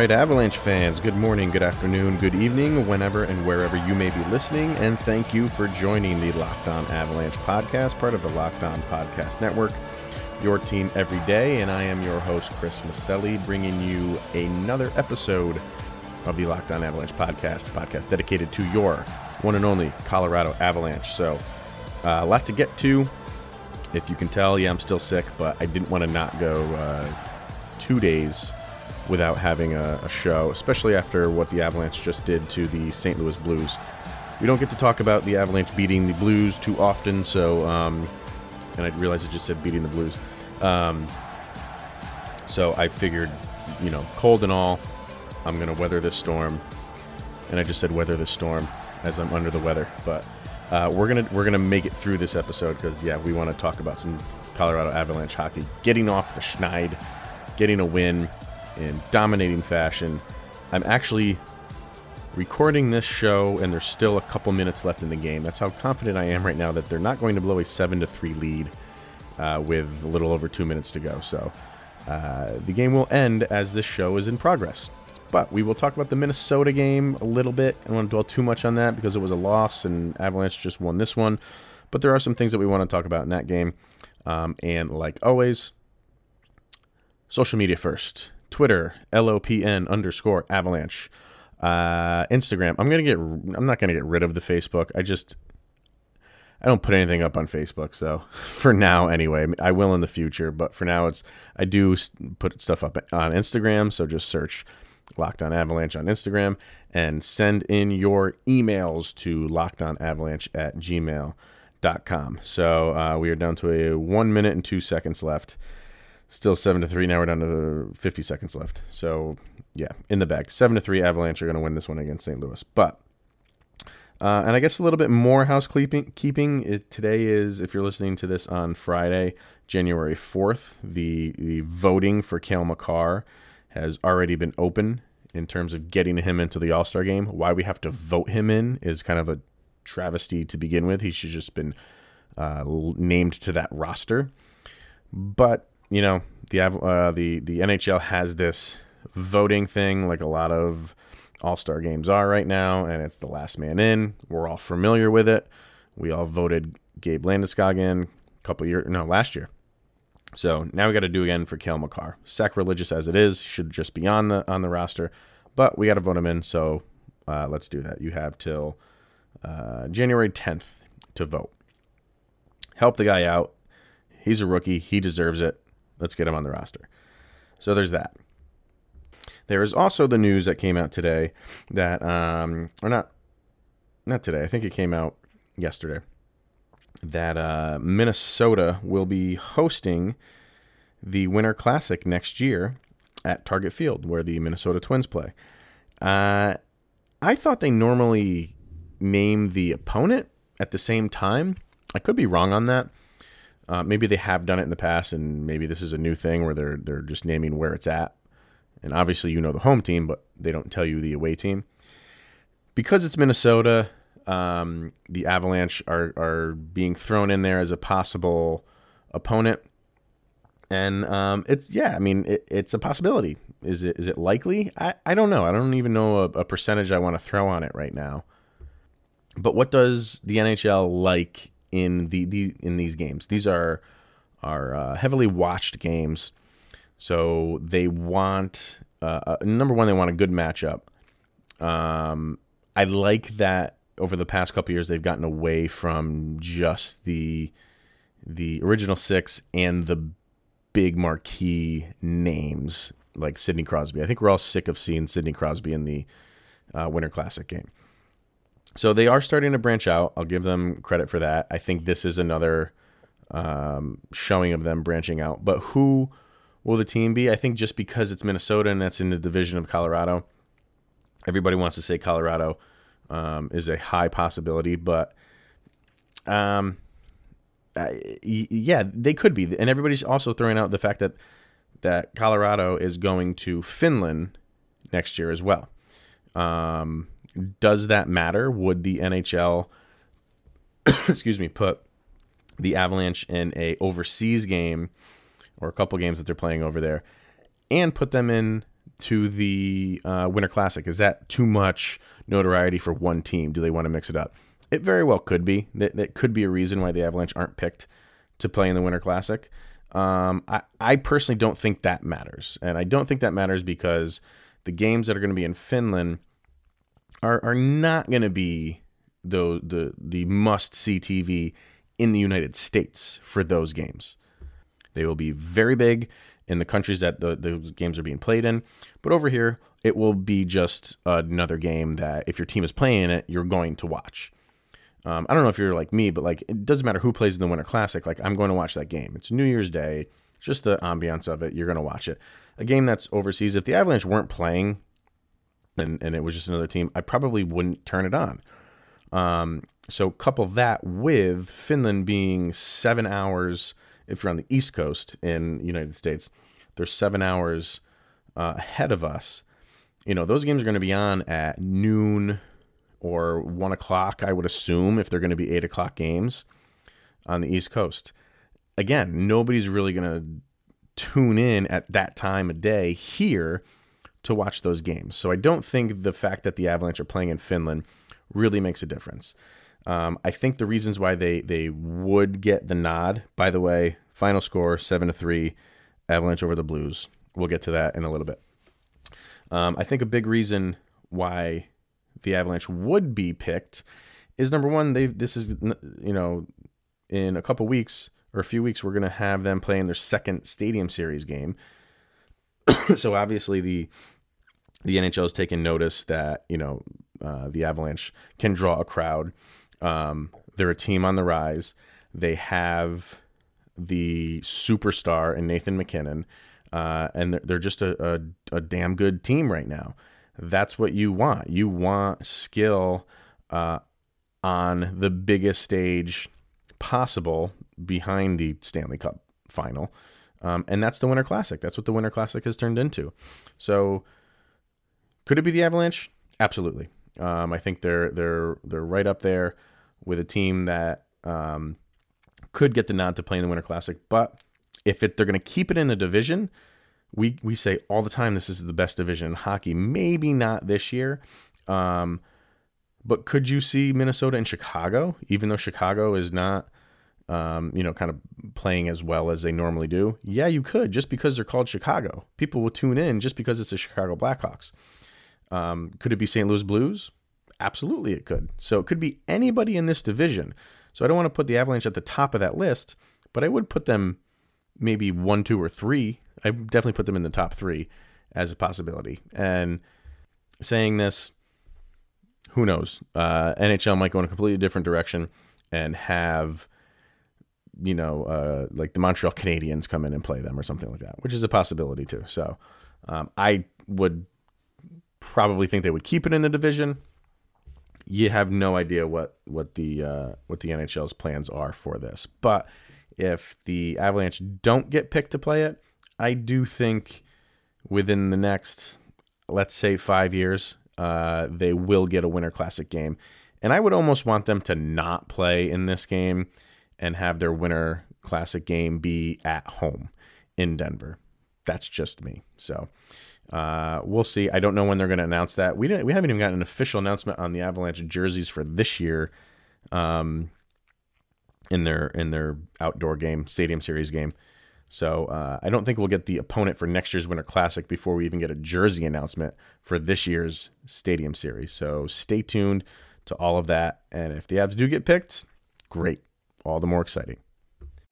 Right, Avalanche fans, good morning, good afternoon, good evening, whenever and wherever you may be listening, and thank you for joining the Locked On Avalanche podcast, part of the Locked On Podcast Network, your team every day. And I am your host, Chris Maselli, bringing you another episode of the Locked On Avalanche podcast, podcast dedicated to your one and only Colorado Avalanche. So, uh, a lot to get to. If you can tell, yeah, I'm still sick, but I didn't want to not go uh, two days without having a, a, show, especially after what the Avalanche just did to the St. Louis Blues. We don't get to talk about the Avalanche beating the Blues too often, so um, and I realized I just said beating the Blues. Um, so I figured, you know, cold and all, I'm gonna weather this storm, and I just said weather this storm as I'm under the weather. But uh, we're gonna we're gonna make it through this episode because yeah, we want to talk about some Colorado Avalanche hockey, getting off the schneid, getting a win in dominating fashion. I'm actually recording this show, and there's still a couple minutes left in the game. That's how confident I am right now that they're not going to blow a seven to three lead uh, with a little over two minutes to go. So uh, the game will end as this show is in progress. But we will talk about the Minnesota game a little bit. I don't want to dwell too much on that because it was a loss, and Avalanche just won this one. But there are some things that we want to talk about in that game. Um, and like always, social media first. Twitter, LOPN underscore avalanche. Uh, Instagram. I'm gonna get. I'm not gonna get rid of the Facebook. I just. I don't put anything up on Facebook, so for now, anyway, I will in the future. But for now, it's I do put stuff up on Instagram. So just search Locked On Avalanche on Instagram and send in your emails to lockedonavalanche at gmail.com. So uh, we are down to a one minute and two seconds left still seven to three. Now we're down to 50 seconds left. So yeah, in the bag. Seven to three. Avalanche are going to win this one against St. Louis. But uh, and I guess a little bit more housekeeping. Keeping it today is if you're listening to this on Friday, January 4th, the the voting for Cale Makar has already been open in terms of getting him into the All Star game. Why we have to vote him in is kind of a travesty to begin with. He should just been uh, named to that roster. But you know the uh, the the NHL has this voting thing like a lot of All Star games are right now, and it's the last man in. We're all familiar with it. We all voted Gabe Landeskog in a couple years no last year. So now we got to do again for Cale Makar. Sacrilegious as it is, should just be on the on the roster, but we got to vote him in. So uh, let's do that. You have till uh, January 10th to vote. Help the guy out. He's a rookie. He deserves it. Let's get him on the roster. So there's that. There is also the news that came out today that, um, or not, not today. I think it came out yesterday that uh, Minnesota will be hosting the Winter Classic next year at Target Field, where the Minnesota Twins play. Uh, I thought they normally name the opponent at the same time. I could be wrong on that. Uh, maybe they have done it in the past, and maybe this is a new thing where they're they're just naming where it's at. And obviously, you know the home team, but they don't tell you the away team. Because it's Minnesota, um, the Avalanche are are being thrown in there as a possible opponent, and um, it's yeah, I mean it, it's a possibility. Is it is it likely? I, I don't know. I don't even know a, a percentage I want to throw on it right now. But what does the NHL like in the, the in these games. These are are uh, heavily watched games, so they want uh, uh, number one. They want a good matchup. Um, I like that over the past couple years they've gotten away from just the the original six and the big marquee names like Sidney Crosby. I think we're all sick of seeing Sidney Crosby in the uh, Winter Classic game. So they are starting to branch out. I'll give them credit for that. I think this is another um, showing of them branching out. But who will the team be? I think just because it's Minnesota and that's in the division of Colorado, Everybody wants to say Colorado um, is a high possibility, but um, yeah, they could be. And everybody's also throwing out the fact that that Colorado is going to Finland next year as well. Um, does that matter? Would the NHL, excuse me, put the Avalanche in a overseas game or a couple games that they're playing over there, and put them in to the uh, Winter Classic? Is that too much notoriety for one team? Do they want to mix it up? It very well could be. That, that could be a reason why the Avalanche aren't picked to play in the Winter Classic. Um, I, I personally don't think that matters. And I don't think that matters because the games that are going to be in Finland are, are not going to be the, the, the must see TV in the United States for those games. They will be very big in the countries that the, those games are being played in. But over here, it will be just another game that if your team is playing it, you're going to watch. Um, I don't know if you're like me, but like it doesn't matter who plays in the Winter Classic. Like I'm going to watch that game. It's New Year's Day, just the ambiance of it. You're going to watch it. A game that's overseas. If the Avalanche weren't playing, and and it was just another team, I probably wouldn't turn it on. Um, so couple that with Finland being seven hours. If you're on the East Coast in United States, they're seven hours uh, ahead of us. You know those games are going to be on at noon or one o'clock, I would assume, if they're going to be eight o'clock games on the East Coast. Again, nobody's really going to tune in at that time of day here to watch those games. So I don't think the fact that the Avalanche are playing in Finland really makes a difference. Um, I think the reasons why they they would get the nod. By the way, final score seven to three, Avalanche over the Blues. We'll get to that in a little bit. Um, I think a big reason why the Avalanche would be picked is number one, they this is you know in a couple weeks or a few weeks we're going to have them playing their second Stadium Series game. so obviously the the NHL has taken notice that you know uh, the Avalanche can draw a crowd. Um, they're a team on the rise. They have the superstar in Nathan MacKinnon, uh, and they're, they're just a, a, a damn good team right now that's what you want. You want skill uh, on the biggest stage possible behind the Stanley Cup final. Um, and that's the Winter Classic. That's what the Winter Classic has turned into. So, could it be the Avalanche? Absolutely. Um, I think they're they're they're right up there with a team that um, could get the nod to play in the Winter Classic. But if it, they're going to keep it in the division, we we say all the time this is the best division in hockey. Maybe not this year. Um, but could you see Minnesota and Chicago, even though Chicago is not, um, you know, kind of playing as well as they normally do? Yeah, you could, just because they're called Chicago. People will tune in just because it's the Chicago Blackhawks. Um, could it be St. Louis Blues? Absolutely, it could. So it could be anybody in this division. So I don't want to put the Avalanche at the top of that list, but I would put them maybe one, two, or three I definitely put them in the top three as a possibility. And saying this, who knows? Uh, NHL might go in a completely different direction and have, you know, uh, like the Montreal Canadiens come in and play them or something like that, which is a possibility too. So um, I would probably think they would keep it in the division. You have no idea what what the uh, what the NHL's plans are for this, but if the Avalanche don't get picked to play it, I do think within the next, let's say, five years, uh, they will get a Winter Classic game. And I would almost want them to not play in this game and have their Winter Classic game be at home in Denver. That's just me. So uh, we'll see. I don't know when they're going to announce that. We didn't. We haven't even gotten an official announcement on the Avalanche jerseys for this year. Um, in their in their outdoor game, Stadium Series game. So uh, I don't think we'll get the opponent for next year's Winter Classic before we even get a jersey announcement for this year's Stadium Series. So stay tuned to all of that. And if the Avs do get picked, great. All the more exciting.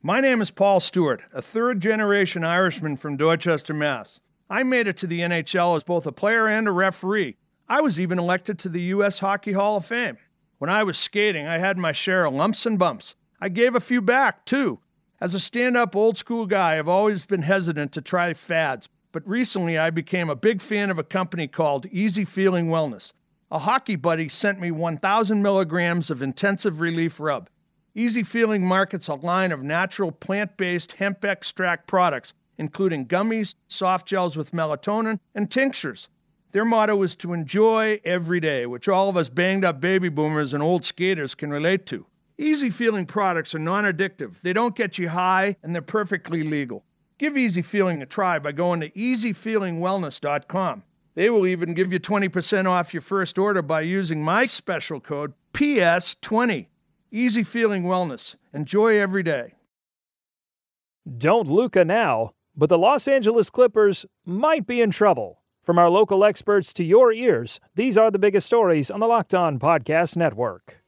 My name is Paul Stewart, a third generation Irishman from Dorchester, Mass. I made it to the NHL as both a player and a referee. I was even elected to the U.S. Hockey Hall of Fame. When I was skating, I had my share of lumps and bumps. I gave a few back, too. As a stand up old school guy, I've always been hesitant to try fads, but recently I became a big fan of a company called Easy Feeling Wellness. A hockey buddy sent me 1,000 milligrams of intensive relief rub. Easy Feeling markets a line of natural plant based hemp extract products, including gummies, soft gels with melatonin, and tinctures. Their motto is to enjoy every day, which all of us banged up baby boomers and old skaters can relate to. Easy Feeling products are non addictive, they don't get you high, and they're perfectly legal. Give Easy Feeling a try by going to easyfeelingwellness.com. They will even give you 20% off your first order by using my special code PS20. Easy Feeling Wellness. Enjoy every day. Don't Luca now, but the Los Angeles Clippers might be in trouble. From our local experts to your ears, these are the biggest stories on the Locked On Podcast Network.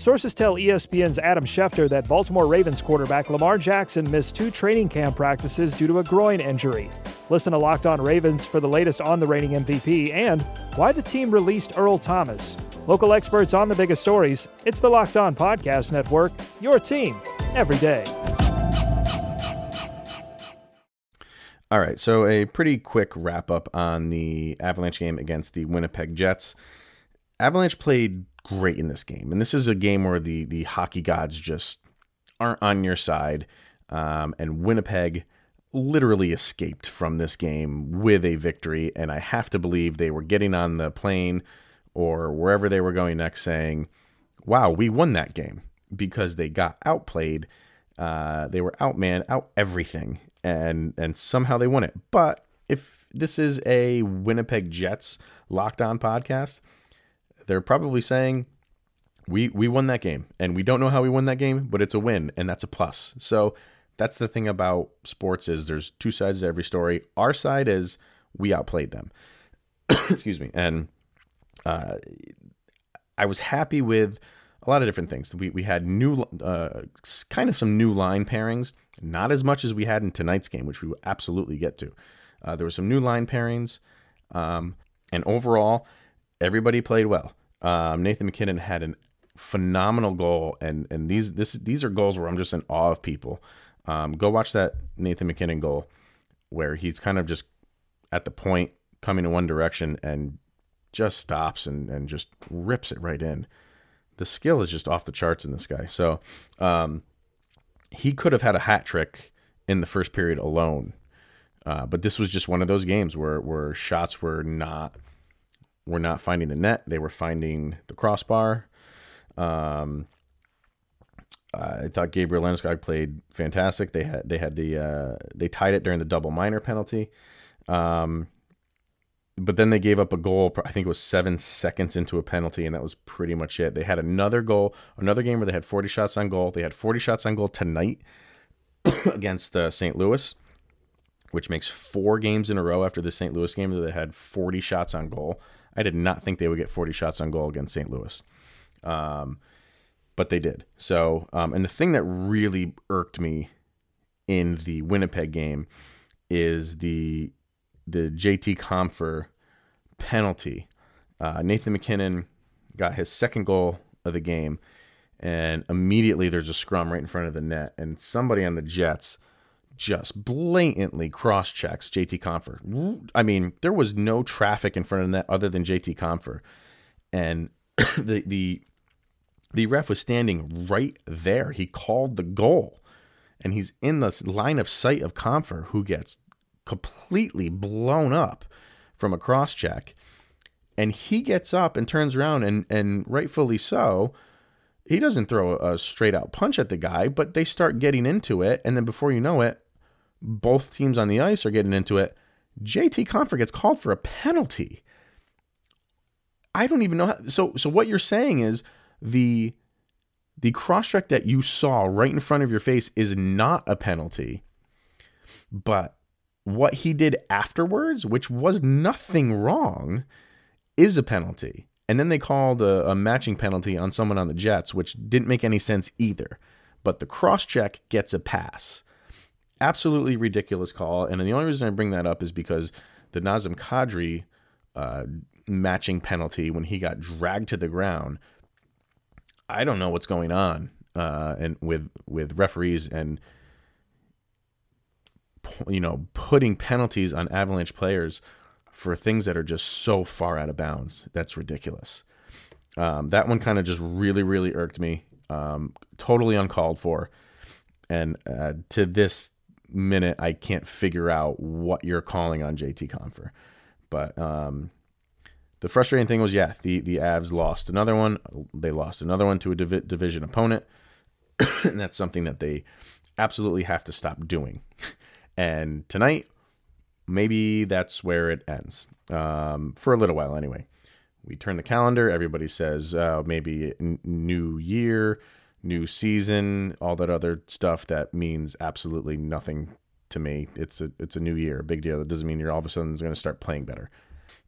Sources tell ESPN's Adam Schefter that Baltimore Ravens quarterback Lamar Jackson missed two training camp practices due to a groin injury. Listen to Locked On Ravens for the latest on the reigning MVP and why the team released Earl Thomas. Local experts on the biggest stories. It's the Locked On Podcast Network, your team every day. All right, so a pretty quick wrap up on the Avalanche game against the Winnipeg Jets. Avalanche played great in this game. And this is a game where the the hockey gods just aren't on your side. Um, and Winnipeg literally escaped from this game with a victory. And I have to believe they were getting on the plane or wherever they were going next saying, wow, we won that game because they got outplayed. Uh, they were outman, out everything. And, and somehow they won it. But if this is a Winnipeg Jets locked on podcast, they're probably saying we we won that game and we don't know how we won that game, but it's a win and that's a plus. So that's the thing about sports is there's two sides to every story. Our side is we outplayed them. Excuse me. And uh, I was happy with a lot of different things. We we had new uh, kind of some new line pairings, not as much as we had in tonight's game, which we will absolutely get to. Uh, there were some new line pairings, um, and overall, everybody played well. Um, Nathan MacKinnon had a phenomenal goal, and and these this these are goals where I'm just in awe of people. Um, go watch that Nathan MacKinnon goal, where he's kind of just at the point coming in one direction and just stops and and just rips it right in. The skill is just off the charts in this guy. So um, he could have had a hat trick in the first period alone, uh, but this was just one of those games where where shots were not were not finding the net; they were finding the crossbar. Um, I thought Gabriel Landeskog played fantastic. They had they had the uh, they tied it during the double minor penalty, um, but then they gave up a goal. I think it was seven seconds into a penalty, and that was pretty much it. They had another goal, another game where they had 40 shots on goal. They had 40 shots on goal tonight against uh, St. Louis, which makes four games in a row after the St. Louis game that they had 40 shots on goal. I did not think they would get 40 shots on goal against St. Louis. Um, but they did. So, um, and the thing that really irked me in the Winnipeg game is the the JT Compher penalty. Uh, Nathan MacKinnon got his second goal of the game, and immediately there's a scrum right in front of the net, and somebody on the Jets just blatantly cross checks JT Compher. I mean, there was no traffic in front of that other than JT Compher, and the the the ref was standing right there. He called the goal, and he's in the line of sight of Compher, who gets completely blown up from a cross check. And he gets up and turns around, and, and rightfully so, he doesn't throw a straight out punch at the guy, but they start getting into it. And then before you know it, both teams on the ice are getting into it. JT Compher gets called for a penalty. I don't even know how. So, so what you're saying is the the cross check that you saw right in front of your face is not a penalty, but what he did afterwards, which was nothing wrong, is a penalty. And then they called a, a matching penalty on someone on the Jets, which didn't make any sense either. But the cross check gets a pass. Absolutely ridiculous call. And the only reason I bring that up is because the Nazem Kadri uh, matching penalty when he got dragged to the ground. I don't know what's going on uh, and with with referees and you know putting penalties on Avalanche players for things that are just so far out of bounds. That's ridiculous. Um, that one kind of just really really irked me. Um, totally uncalled for, and uh, to this minute I can't figure out what you're calling on JT Compher. But um, the frustrating thing was, yeah, the the Avs lost another one. They lost another one to a div- division opponent, and that's something that they absolutely have to stop doing. And tonight, maybe that's where it ends um, for a little while, anyway. We turn the calendar. Everybody says uh, maybe n- new year, new season, all that other stuff that means absolutely nothing to me. It's a it's a new year, a big deal. That doesn't mean you're all of a sudden going to start playing better.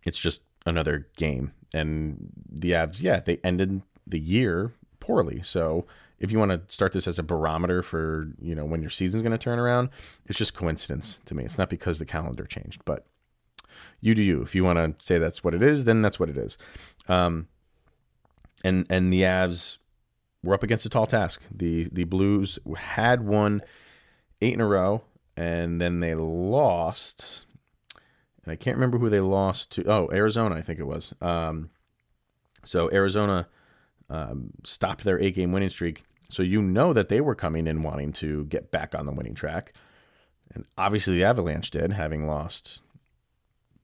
It's just another game. And the Avs, yeah, they ended the year poorly. So if you want to start this as a barometer for you know when your season's going to turn around, it's just coincidence to me. It's not because the calendar changed, but you do you. If you want to say that's what it is, then that's what it is. Um, and and the Avs were up against a tall task. The the Blues had won eight in a row, and then they lost. And I can't remember who they lost to. Oh, Arizona, I think it was. Um, so Arizona um, stopped their eight game winning streak. So you know that they were coming in wanting to get back on the winning track. And obviously the Avalanche did, having lost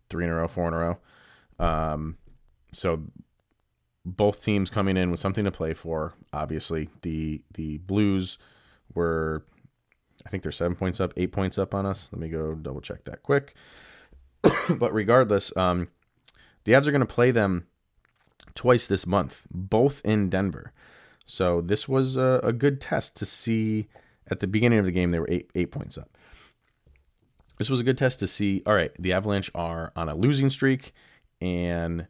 three in a row, four in a row. Um, so both teams coming in with something to play for. Obviously, the the Blues were, I think they're seven points up, eight points up on us. Let me go double check that quick. but regardless, um, the Avs are going to play them twice this month, both in Denver. So this was a, a, good test to see. At the beginning of the game, they were eight eight points up. This was a good test to see. All right, the Avalanche are on a losing streak, and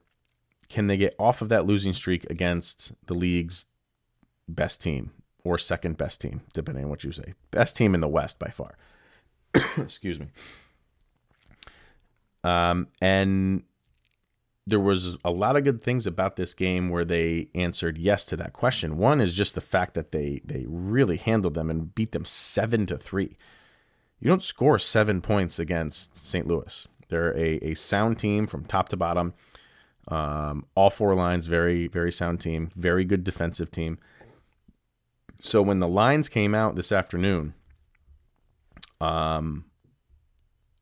can they get off of that losing streak against the league's best team or second best team, depending on what you say? Best team in the West by far. Excuse me. Um, and there was a lot of good things about this game where they answered yes to that question. One is just the fact that they they really handled them and beat them seven to three. You don't score seven points against St. Louis. They're a, a sound team from top to bottom. Um, all four lines, very, very sound team, very good defensive team. So when the lines came out this afternoon, um,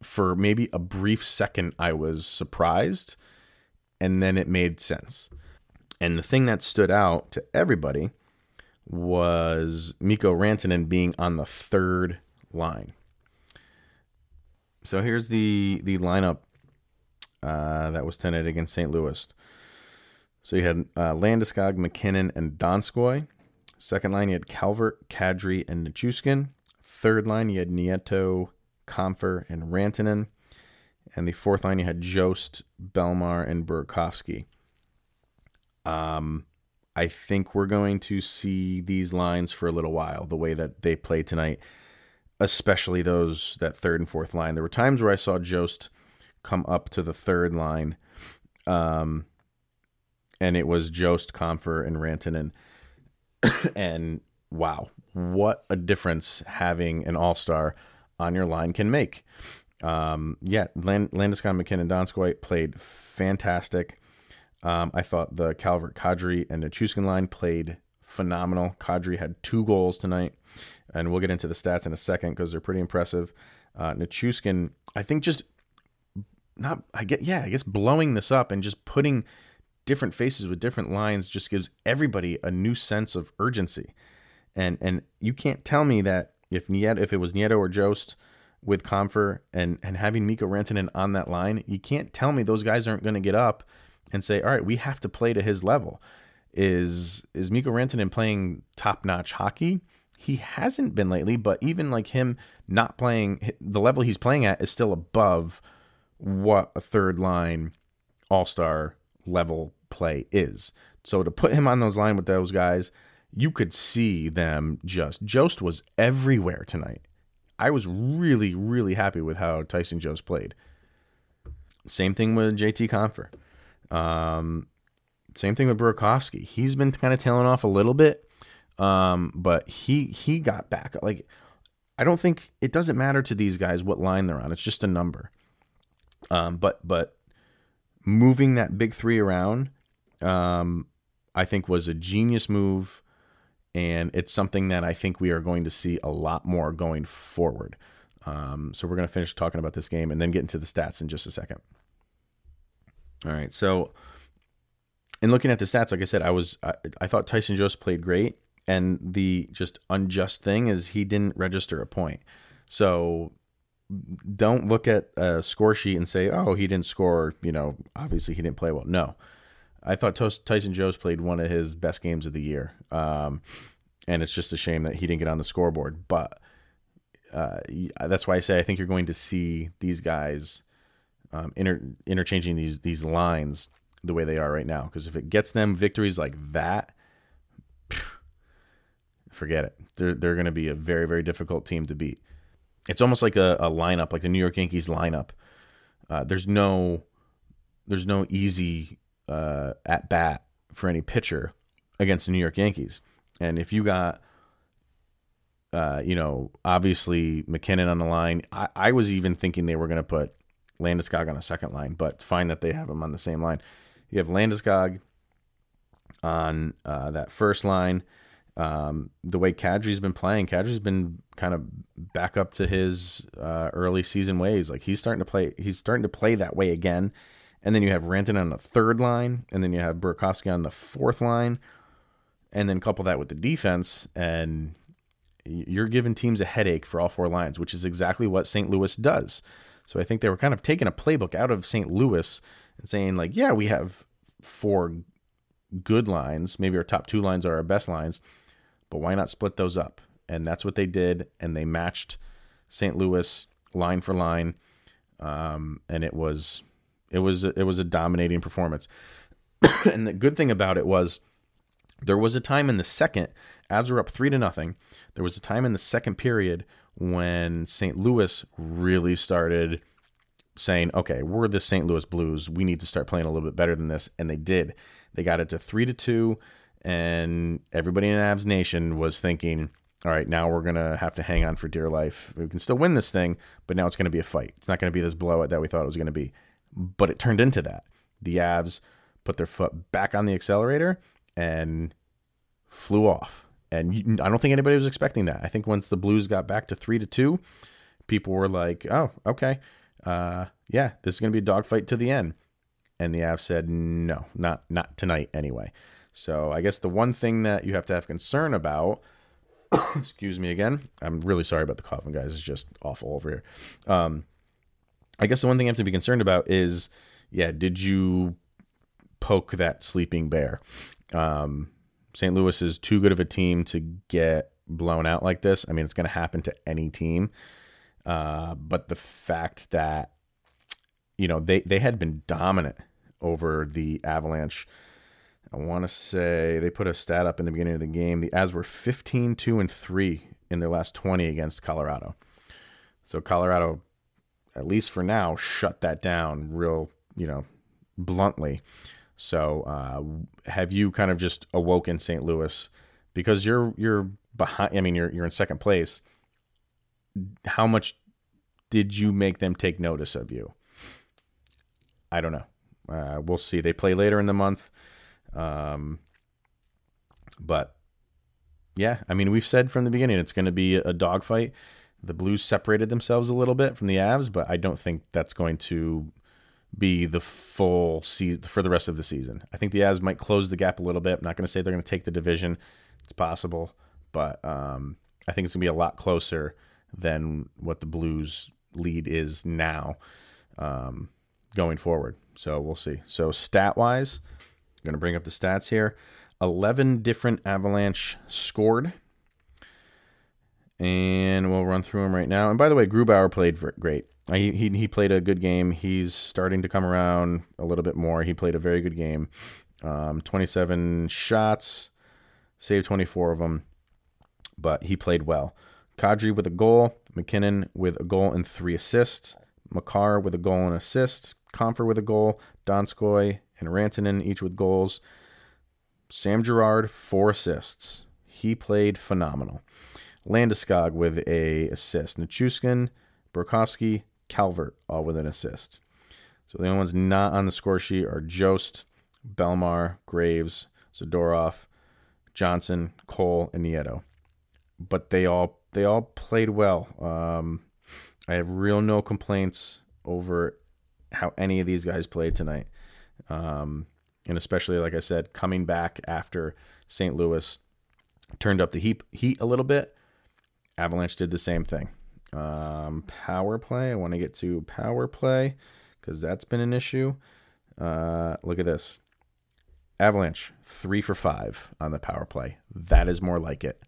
for maybe a brief second, I was surprised, and then it made sense. And the thing that stood out to everybody was Mikko Rantanen being on the third line. So here's the the lineup uh, that was tended against St. Louis. So you had uh, Landeskog, MacKinnon, and Donskoy. Second line, you had Calvert, Kadri, and Nichushkin. Third line, you had Nieto, Compher, and Rantanen. And the fourth line, you had Jost, Bellemare, and Burakovsky. Um, I think we're going to see these lines for a little while, the way that they play tonight, especially those that third and fourth line. There were times where I saw Jost come up to the third line, um, and it was Jost, Compher, and Rantanen. and wow, what a difference having an all star on your line can make. Um, yeah, Land- Landeskog, MacKinnon, Donskoy played fantastic. Um, I thought the Calvert, Kadri, and Nichushkin line played phenomenal. Kadri had two goals tonight, and we'll get into the stats in a second because they're pretty impressive. Uh, Nichushkin, I think, just not. I get yeah, I guess blowing this up and just putting different faces with different lines just gives everybody a new sense of urgency. And and you can't tell me that if Nieto, if it was Nieto or Jost with Compher and and having Mikko Rantanen on that line, you can't tell me those guys aren't going to get up and say, "All right, we have to play to his level." Is is Mikko Rantanen playing top notch hockey? he hasn't been lately, but even like him not playing, the level he's playing at is still above what a third line all star level play is. So to put him on those line with those guys, you could see them just. Jost was everywhere tonight. I was really, really happy with how Tyson Jost played. Same thing with JT Compher. Um, same thing with Burakovsky. He's been kind of tailing off a little bit, um, but he he got back. Like I don't think it doesn't matter to these guys what line they're on. It's just a number. Um, but but moving that big three around, um, I think was a genius move, and it's something that I think we are going to see a lot more going forward. Um, so we're going to finish talking about this game and then get into the stats in just a second. All right, so in looking at the stats, like I said, I was I, I thought Tyson Jost played great, and the just unjust thing is he didn't register a point. So don't look at a score sheet and say, "Oh, he didn't score." You know, obviously he didn't play well. No, I thought Tyson Jost played one of his best games of the year, um, and it's just a shame that he didn't get on the scoreboard. But uh, that's why I say I think you're going to see these guys um, inter- interchanging these these lines the way they are right now. Because if it gets them victories like that, forget it. They're they're going to be a very very difficult team to beat it's almost like a, a lineup, like the New York Yankees lineup. Uh, there's no there's no easy uh, at bat for any pitcher against the New York Yankees. And if you got, uh, you know, obviously MacKinnon on the line, I, I was even thinking they were going to put Landeskog on a second line, but fine that they have him on the same line. You have Landeskog on uh, that first line um, the way Kadri's been playing, Kadri's been kind of back up to his uh, early season ways. Like he's starting to play, he's starting to play that way again. And then you have Rantanen on the third line, and then you have Burakovsky on the fourth line, and then couple that with the defense, and you're giving teams a headache for all four lines, which is exactly what St. Louis does. So I think they were kind of taking a playbook out of St. Louis and saying like, yeah, we have four good lines. Maybe our top two lines are our best lines but why not split those up? And that's what they did, and they matched St. Louis line for line, um, and it was it was it was a dominating performance. and the good thing about it was there was a time in the second, as were up three to nothing. There was a time in the second period when St. Louis really started saying, "Okay, we're the St. Louis Blues. We need to start playing a little bit better than this," and they did. They got it to three to two and everybody in Avs Nation was thinking, all right, now we're gonna have to hang on for dear life. We can still win this thing, but now it's gonna be a fight. It's not gonna be this blowout that we thought it was gonna be. But it turned into that. The Avs put their foot back on the accelerator and flew off. And I don't think anybody was expecting that. I think once the Blues got back to three to two, people were like, "Oh, okay, uh, yeah, this is gonna be a dogfight to the end." And the Avs said, "No, not not tonight, anyway." So I guess the one thing that you have to have concern about, excuse me again, I'm really sorry about the coughing, guys. It's just awful over here. Um, I guess the one thing you have to be concerned about is, yeah, did you poke that sleeping bear? Um, St. Louis is too good of a team to get blown out like this. I mean, it's going to happen to any team. Uh, but the fact that, you know, they, they had been dominant over the Avalanche I want to say they put a stat up in the beginning of the game. The Avs were 15 2 and 3 in their last 20 against Colorado. So Colorado at least for now shut that down real, you know, bluntly. So, uh, have you kind of just awoken St. Louis because you're you're behind I mean you're you're in second place. How much did you make them take notice of you? I don't know. Uh, we'll see. They play later in the month. Um, but yeah, I mean, we've said from the beginning it's going to be a dogfight. The Blues separated themselves a little bit from the Avs, but I don't think that's going to be the full season for the rest of the season. I think the Avs might close the gap a little bit. I'm not going to say they're going to take the division. It's possible, but um, I think it's going to be a lot closer than what the Blues lead is now um, going forward. So we'll see. So stat wise, going to bring up the stats here. 11 different Avalanche scored. and we'll run through them right now. And by the way, Grubauer played great. He, he, he played a good game. He's starting to come around a little bit more. He played a very good game. Um, 27 shots, saved 24 of them, but he played well. Kadri with a goal, MacKinnon with a goal and three assists, Makar with a goal and assist, Compher with a goal, Donskoy and Rantanen each with goals. Sam Girard, four assists. He played phenomenal. Landeskog with a assist. Nichushkin, Burakovsky, Calvert, all with an assist. So the only ones not on the score sheet are Jost, Bellemare, Graves, Zadorov, Johnson, Cole, and Nieto. But they all they all played well. Um, I have real no complaints over how any of these guys played tonight. Um, and especially, like I said, coming back after St. Louis turned up the heat, heat a little bit, Avalanche did the same thing. Um, power play. I want to get to power play because that's been an issue. Uh, look at this. Avalanche, three for five on the power play. That is more like it.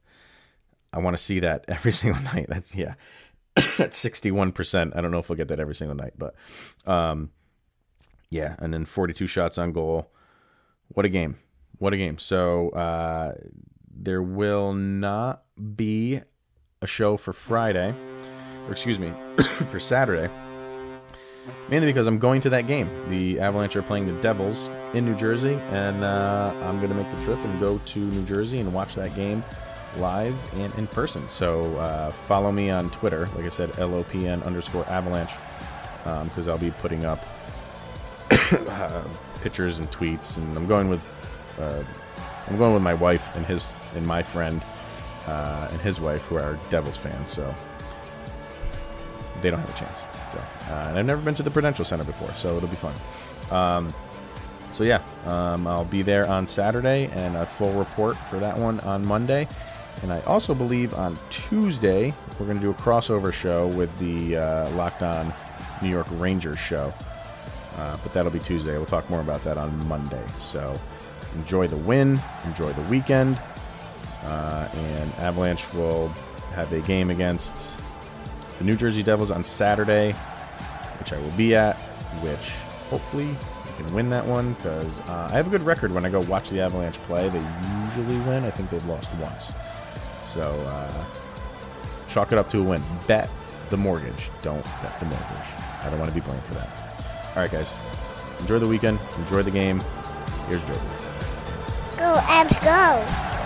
I want to see that every single night. That's, yeah, that's 61%. I don't know if we'll get that every single night, but um, yeah. And then 42 shots on goal. What a game. What a game. So uh, there will not be a show for Friday, or excuse me, for Saturday. Mainly because I'm going to that game. The Avalanche are playing the Devils in New Jersey, and uh, I'm going to make the trip and go to New Jersey and watch that game live and in person. So uh, follow me on Twitter, like I said, LOPN underscore Avalanche, because um, I'll be putting up pictures and tweets, and I'm going with uh, I'm going with my wife and his and my friend uh, and his wife, who are Devils fans, so they don't have a chance. So, uh, and I've never been to the Prudential Center before, so it'll be fun. Um, so yeah, um, I'll be there on Saturday, and a full report for that one on Monday. And I also believe on Tuesday we're going to do a crossover show with the uh, Locked On New York Rangers show. Uh, but that'll be Tuesday. We'll talk more about that on Monday. So enjoy the win, enjoy the weekend. Uh, and Avalanche will have a game against the New Jersey Devils on Saturday, which I will be at, which hopefully we can win that one because uh, I have a good record when I go watch the Avalanche play. They usually win. I think they've lost once. So uh, chalk it up to a win. Bet the mortgage. Don't bet the mortgage. I don't want to be blamed for that. All right, guys. Enjoy the weekend. Enjoy the game. Here's Jordan. Go, Avs, go.